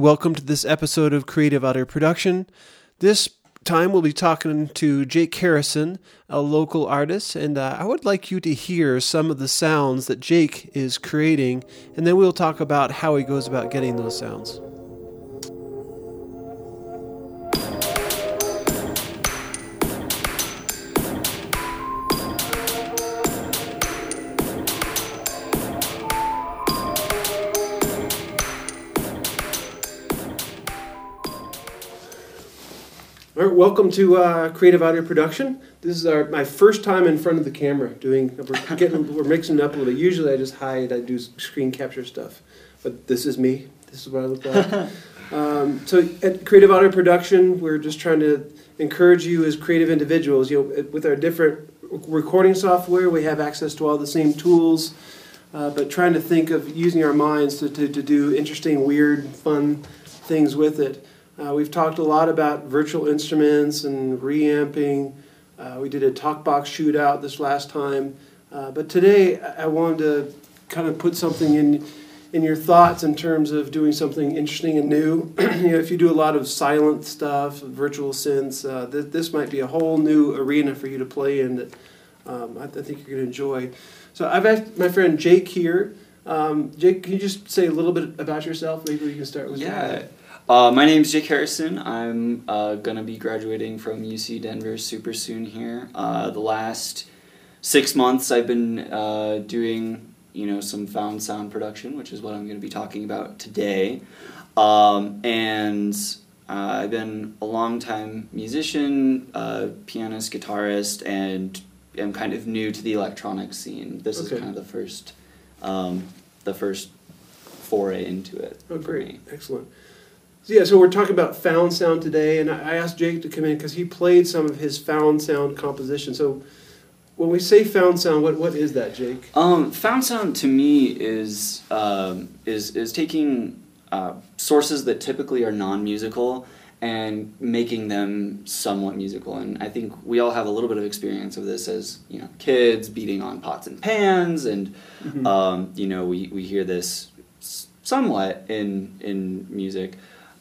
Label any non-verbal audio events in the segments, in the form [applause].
Welcome to this episode of Creative Audio Production. This time we'll be talking to Jake Harrison, a local artist, and uh, I would like you to hear some of the sounds that Jake is creating, and then we'll talk about how he goes about getting those sounds. Welcome to uh, Creative Audio Production. This is our my first time in front of the camera doing. We're getting we're mixing it up a little bit. Usually I just hide. I do screen capture stuff, but this is me. This is what I look like. [laughs] um, so at Creative Audio Production, we're just trying to encourage you as creative individuals. You know, with our different recording software, we have access to all the same tools, uh, but trying to think of using our minds to, to, to do interesting, weird, fun things with it. Uh, we've talked a lot about virtual instruments and reamping. Uh, we did a talk box shootout this last time. Uh, but today I wanted to kind of put something in in your thoughts in terms of doing something interesting and new. [clears throat] you know, if you do a lot of silent stuff, virtual synths, uh, th- this might be a whole new arena for you to play in that um, I, th- I, think you're going to enjoy. So I've asked my friend Jake here. Um, Jake, can you just say a little bit about yourself? Maybe we can start with yeah. That. Uh, my name is Jake Harrison. I'm uh, going to be graduating from UC Denver super soon here. Uh, the last six months I've been uh, doing, you know, some found sound production, which is what I'm going to be talking about today. Um, and uh, I've been a long time musician, uh, pianist, guitarist, and am kind of new to the electronic scene. This okay. is kind of the first, um, the first foray into it. Oh, great! Excellent. So yeah, so we're talking about found sound today, and I asked Jake to come in because he played some of his found sound composition. So when we say found sound, what, what is that, Jake? Um, found sound to me is um, is is taking uh, sources that typically are non-musical and making them somewhat musical. And I think we all have a little bit of experience of this as you know kids beating on pots and pans, and mm-hmm. um, you know we, we hear this somewhat in in music.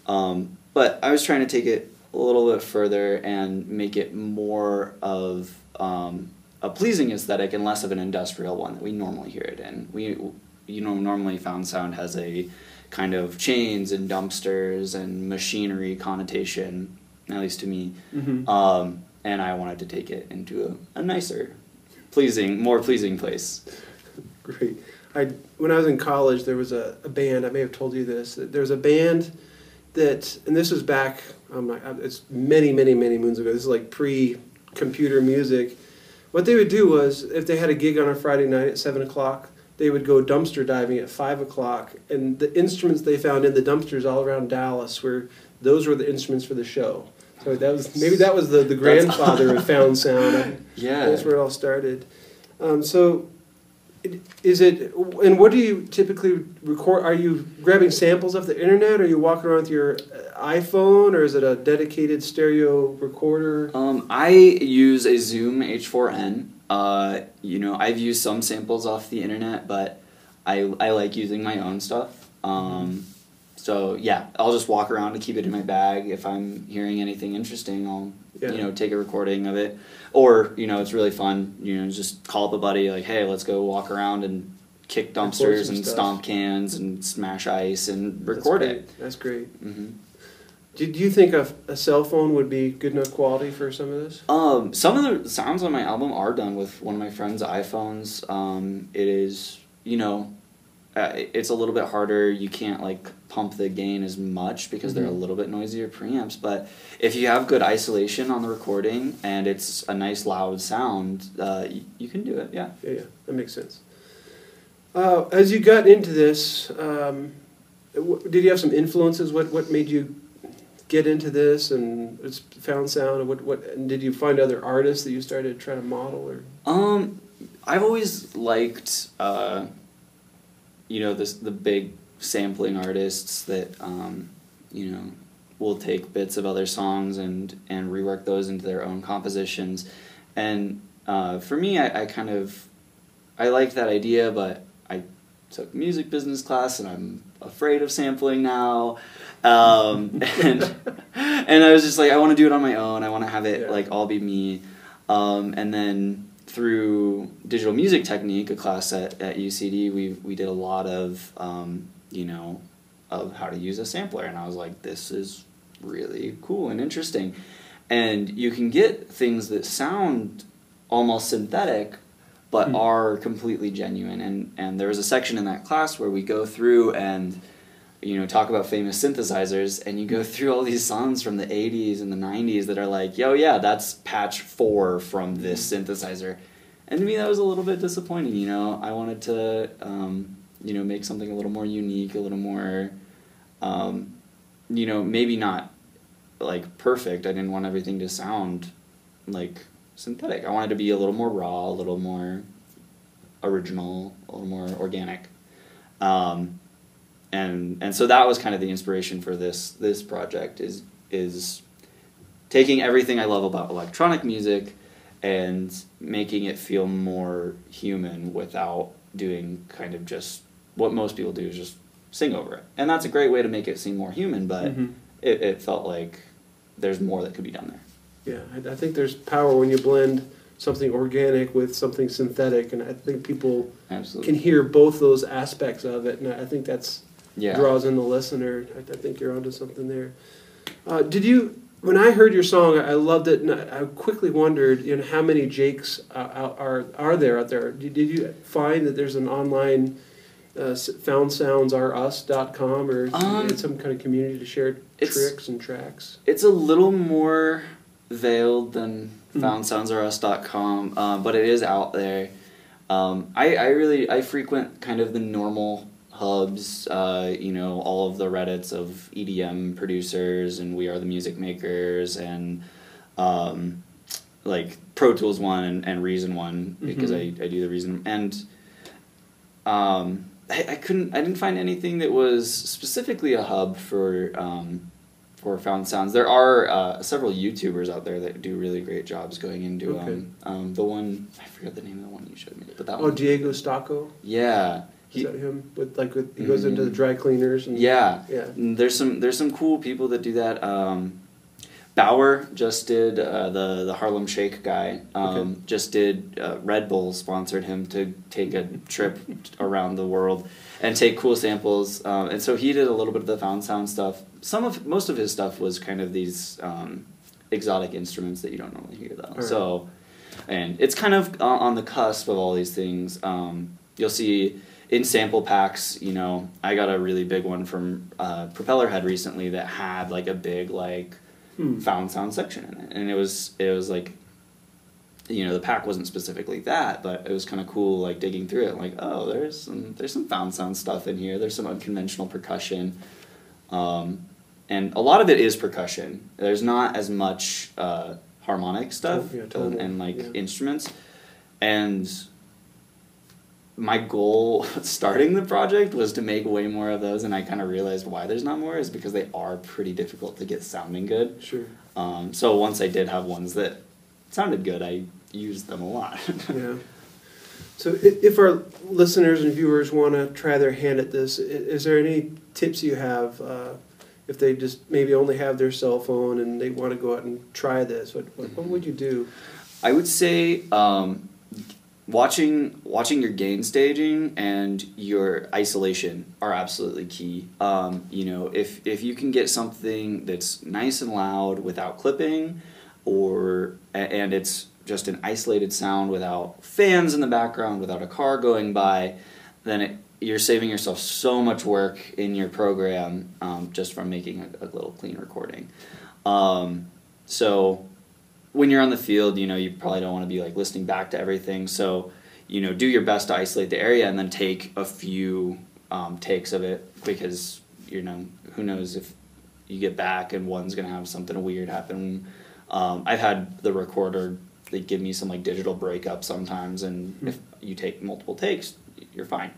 Um, but I was trying to take it a little bit further and make it more of um, a pleasing aesthetic and less of an industrial one that we normally hear it in. We, you know, normally found sound has a kind of chains and dumpsters and machinery connotation, at least to me. Mm-hmm. Um, and I wanted to take it into a, a nicer, pleasing, more pleasing place. Great. I when I was in college, there was a, a band. I may have told you this. There was a band that, and this was back, I'm not, it's many, many, many moons ago. This is like pre-computer music. What they would do was, if they had a gig on a Friday night at seven o'clock, they would go dumpster diving at five o'clock, and the instruments they found in the dumpsters all around Dallas were those were the instruments for the show. So that was maybe that was the, the grandfather of found sound. [laughs] yeah, that's where it all started. Um, so is it and what do you typically record are you grabbing samples off the internet? Or are you walking around with your iphone or is it a dedicated stereo recorder? Um, i use a zoom h4n uh, you know i've used some samples off the internet but i, I like using my own stuff. Um, so yeah i'll just walk around and keep it in my bag if i'm hearing anything interesting i'll yeah. you know take a recording of it or you know it's really fun you know just call up a buddy like hey let's go walk around and kick dumpsters and stuff. stomp cans and smash ice and record That's it That's great. Mm-hmm. Do, you think a, a cell phone would be good enough quality for some of this? Um, some of the sounds on my album are done with one of my friend's iPhones. Um, it is, you know, uh, it's a little bit harder. You can't like pump the gain as much because mm-hmm. they're a mm-hmm. little bit noisier preamps. But if you have good isolation on the recording and it's a nice loud sound, uh, you, you, can do it. Yeah. Yeah, yeah, that makes sense. Uh, as you got into this, um, did you have some influences? What what made you get into this and it's found sound? And what what and did you find other artists that you started trying to model or? Um, I've always liked uh, you know this the big sampling artists that um, you know will take bits of other songs and and rework those into their own compositions and uh, for me I, I kind of I like that idea but I took music business class and I'm afraid of sampling now. Um, [laughs] and and I was just like, I want to do it on my own. I want to have it Yeah. like all be me. Um, and then through digital music technique, a class at, at UCD, we we did a lot of um, you know of how to use a sampler, and I was like, this is really cool and interesting. And you can get things that sound almost synthetic, but Hmm. are completely genuine. And and there was a section in that class where we go through and you know talk about famous synthesizers, and you go [laughs] through all these songs from the '80s and the '90s that are like, yo, yeah, that's patch four from this synthesizer. And to me, that was a little bit disappointing. You know, I wanted to, um, you know, make something a little more unique, a little more, um, you know, maybe not like perfect. I didn't want everything to sound like synthetic. I wanted to be a little more raw, a little more original, a little more organic. Um, and and so that was kind of the inspiration for this this project is is taking everything I love about electronic music and making it feel more human without doing kind of just what most people do is just sing over it. And that's a great way to make it seem more human, but Mhm. it, it felt like there's more that could be done there. Yeah, I, I think there's power when you blend something organic with something synthetic, and I think people Absolutely. can hear both those aspects of it, and I think that's yeah. draws in the listener. I, I think you're onto something there. Uh, did you? When I heard your song, I loved it, and I, quickly wondered, you know, how many Jakes uh, are are there out there? Did, did you find that there's an online uh, foundsoundsrus.com or Um, some kind of community to share tricks and tracks? It's a little more veiled than Mhm. foundsoundsorus.com, um, but it is out there. Um, I, I really I frequent kind of the normal hubs, uh, you know, all of the Reddits of EDM producers and We Are the Music Makers and um, like Pro Tools one and, and Reason one because I, I do the Reason and um, I, I couldn't I didn't find anything that was specifically a hub for um, for found sounds. There are uh, several YouTubers out there that do really great jobs going into Okay. um, um, the one I forget the name of the one you showed me, but that Oh, one Diego Stocco. yeah Is he, that him? With like with, he goes into the Mm. dry cleaners and yeah yeah. Mm, there's some there's some cool people that do that. Um, Baauer just did uh, the the Harlem Shake guy. Um, Okay. Just did uh, Red Bull sponsored him to take a trip around the world and take cool samples. Um, and so he did a little bit of the found sound stuff. Some of most of his stuff was kind of these um, exotic instruments that you don't normally hear though. Alright. So and it's kind of on on the cusp of all these things. Um, you'll see in sample packs, you know, I got a really big one from uh, Propellerhead recently that had like a big like Hmm. found sound section in it, and it was it was like, you know, the pack wasn't specifically that, but it was kind of cool like digging through it, like oh, there's some there's some found sound stuff in here. There's some unconventional percussion, um, and a lot of it is percussion. There's not as much uh, harmonic stuff Yeah, and, and like yeah. instruments, and my goal [laughs] starting the project was to make way more of those and i kind of realized why there's not more is because they are pretty difficult to get sounding good Sure. um, so once i did have ones that sounded good i used them a lot [laughs] Yeah. So if our listeners and viewers want to try their hand at this, is there any tips you have uh, if they just maybe only have their cell phone and they want to go out and try this? What, what, what would you do? i would say um, watching watching your gain staging and your isolation are absolutely key. Um, you know if if you can get something that's nice and loud without clipping or and it's just an isolated sound without fans in the background without a car going by then it, you're saving yourself so much work in your program um, just from making a, a little clean recording. Um, so when you're on the field, you know, you probably don't want to be like listening back to everything. So, you know, do your best to isolate the area and then take a few um, takes of it because, you know, who knows if you get back and one's going to have something weird happen. Um, I've had the recorder, they give me some like digital breakup sometimes, and Hmm. if you take multiple takes, you're fine.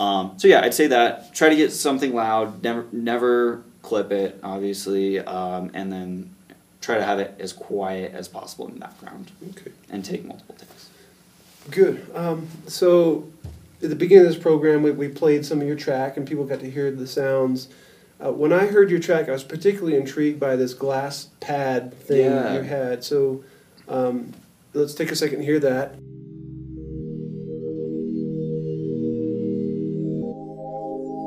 Um, so yeah, I'd say that try to get something loud. Never, never clip it, obviously, um, and then try to have it as quiet as possible in the background Okay. and take multiple takes. Good. Um, so at the beginning of this program, we, we played some of your track and people got to hear the sounds. Uh, when I heard your track, I was particularly intrigued by this glass pad thing Yeah. you had. So um, let's take a second and hear that.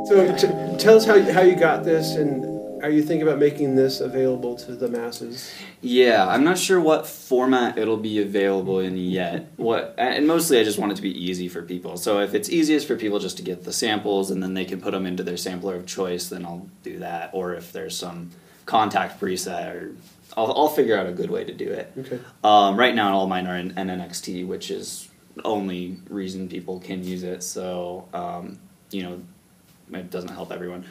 So t- tell us how you, how you got this, and are you thinking about making this available to the masses? Yeah, I'm not sure what format it'll be available in yet. [laughs] What and mostly I just want it to be easy for people. So if it's easiest for people just to get the samples and then they can put them into their sampler of choice, then I'll do that. Or if there's some Kontakt preset, or I'll, I'll figure out a good way to do it. Okay. Um, right now, all mine are in NNXT, which is the only reason people can use it. So, um, you know, it doesn't help everyone.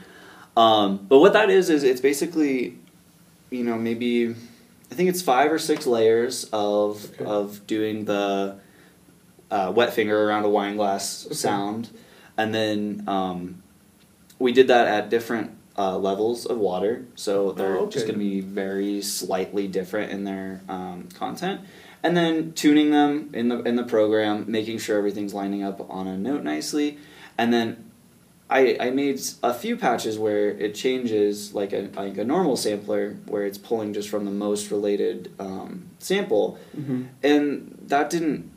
Um, but what that is is it's basically, you know, maybe I think it's five or six layers of Okay. of doing the uh, wet finger around a wine glass Okay. sound, and then um, we did that at different uh, levels of water. So they're Oh, just going to be very slightly different in their um, content, and then tuning them in the in the program, making sure everything's lining up on a note nicely, and then I, I made a few patches where it changes like a like a normal sampler where it's pulling just from the most related um, sample, Mm-hmm. and that didn't.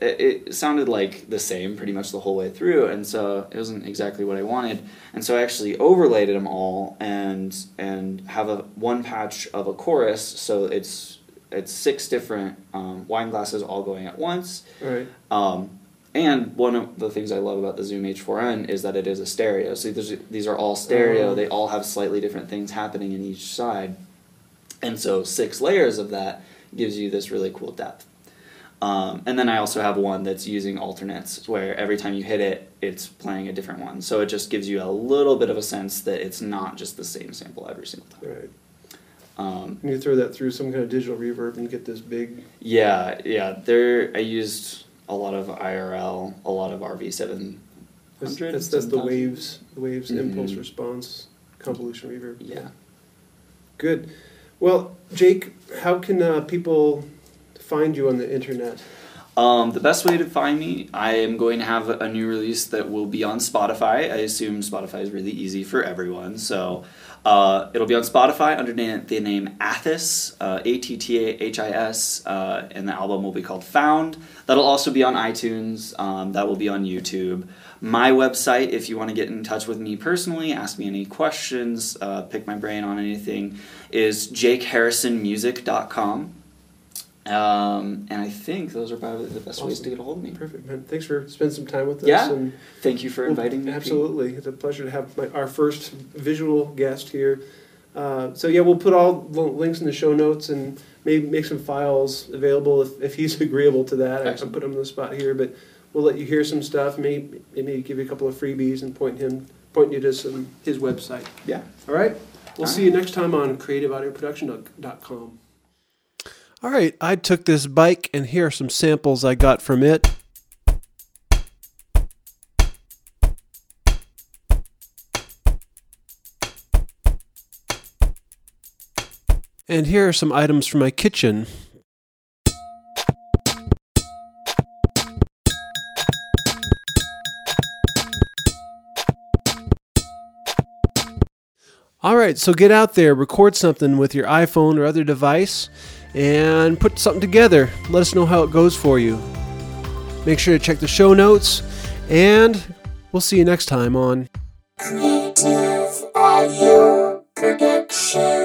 It, it sounded like the same pretty much the whole way through, and so it wasn't exactly what I wanted. And so I actually overlaid them all and and have a one patch of a chorus, so it's it's six different um, wine glasses all going at once. Right. Um, and one of the things I love about the Zoom H4n is that it is a stereo. So there's, these are all stereo. Oh. They all have slightly different things happening in each side. And so six layers of that gives you this really cool depth. Um, and then I also have one that's using alternates where every time you hit it, it's playing a different one. So it just gives you a little bit of a sense that it's not just the same sample every single time. right. Um, And you throw that through some kind of digital reverb and get this big. Yeah, yeah. There, I used a lot of IRL, a lot of RV seven That's, hundred. that's, that's the waves, the waves Mhm. impulse response convolution reverb. Yeah. Good. Well, Jake, how can uh, people find you on the internet? Um, the best way to find me, I am going to have a new release that will be on Spotify. I assume Spotify is really easy for everyone, so uh, it'll be on Spotify under na- the name Attahis, uh, A T T A H I S, uh, and the album will be called Found. That'll also be on iTunes. Um, that will be on YouTube. My website, if you want to get in touch with me personally, ask me any questions, uh, pick my brain on anything, is jakeharrisonmusic.com. Um, and I think those are probably the best ways to get a hold of me. Perfect, man. Thanks for spending some time with us. Yeah, And Thank you for inviting me. Pete. Absolutely. It's a pleasure to have my, our first visual guest here. Uh, so, yeah, we'll put all the links in the show notes and maybe make some files available if, if he's [laughs] agreeable to that. I can put him on the spot here, but we'll let you hear some stuff. Maybe, maybe give you a couple of freebies and point him point you to some his website. Yeah. All right. We'll All see you next time on creativeaudioproduction.com. All right, I took this bike, and here are some samples I got from it. And here are some items from my kitchen. All right, so get out there, record something with your iPhone or other device, and put something together. Let us know how it goes for you. Make sure to check the show notes, and we'll see you next time on Creative Audio Production.